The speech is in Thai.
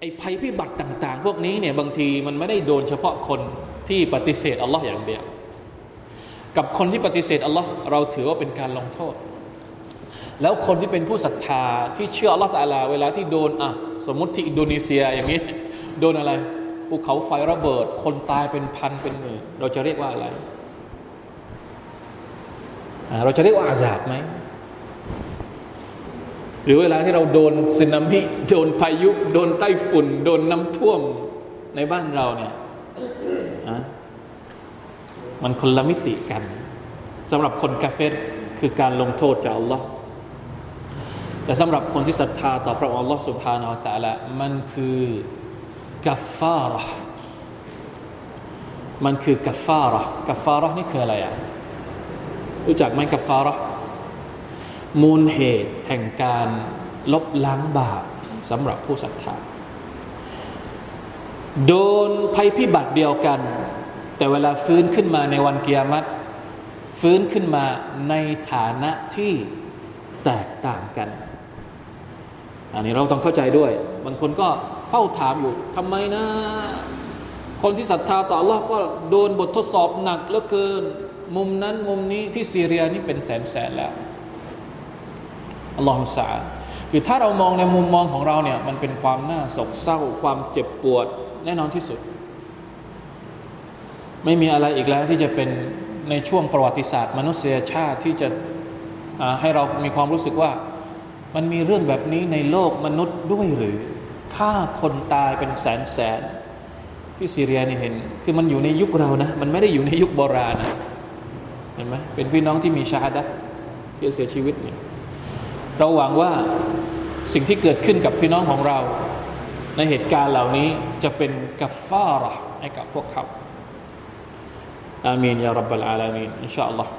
ไอ้ภัยพิบัติต่าง ๆ พวกนี้เนี่ยบางทีมันไม่ได้โดนเฉพาะคนที่ปฏิเสธอัลลอฮ์อย่างเดียว กับคนที่ปฏิเสธอัลลอฮ์เราถือว่าเป็นการลงโทษ แล้วคนที่เป็นผู้ศรัทธาที่เชื่ออัลลอฮ์ตาลา เวลาที่โดนอะสมมติที่อินโดนีเซียอย่างนี้โดนอะไรภูเขาไฟระเบิด คนตายเป็นพันเป็นหมื่นเราจะเรียกว่าอะไร เราจะเรียกว่าอาซาบไหม หรือเวลาที่เราโดนสึนามิ โดนพายุ โดนไต้ฝุ่น โดนน้ำท่วมในบ้านเราเนี่ยมันคนละมิติกันสำหรับคนกาเฟตคือการลงโทษจากอัลลอฮ์แต่สำหรับคนที่ศรัทธาต่อพระองค์อัลลอฮ์สุบฮานาอัลตะละมันคือกัฟฟาระมันคือกัฟฟาระกัฟฟาระนี่คืออะไรอะรู้จักไหมกัฟฟาระ มูลเหตุแห่งการลบล้างบาปสำหรับผู้ศรัทธาโดนภัยพิบัติเดียวกัน แต่เวลาฟื้นขึ้นมาในวันเกียรติฟื้นขึ้นมาในฐานะที่แตกต่างกัน อันนี้เราต้องเข้าใจด้วย บางคนก็เฝ้าถามอยู่ทำไมนะ คนที่ศรัทธาต่อ Allah ก็โดนบททดสอบหนักเหลือเกิน มุมนั้นมุมนี้ที่ซีเรียนี่เป็นแสนแสนแล้ว อัลลอฮฺสาคือถ้าเรามองในมุมมองของเราเนี่ยมันเป็นความน่าโศกเศร้า ความเจ็บปวดแน่นอนที่สุด ไม่มีอะไรอีกแล้วที่จะเป็นในช่วงประวัติศาสตร์ มนุษยชาติที่จะให้เรามีความรู้สึกว่า มันมีเรื่องแบบนี้ในโลกมนุษย์ด้วยหรือฆ่าคนตายเป็นแสนแสนที่ซีเรียนี่เห็น คือมันอยู่ในยุคเรานะ มันไม่ได้อยู่ในยุคโบราณนะ เห็นไหมเป็นพี่น้องที่มีชาดะที่เสียชีวิตเนี่ย เราหวังว่าสิ่งที่เกิดขึ้นกับพี่น้องของเรา ในเหตุการณ์เหล่านี้จะเป็นกัฟฟาระให้กับพวกเขาอามีนยารับบลอาลามีนอินชาอัลลอฮ์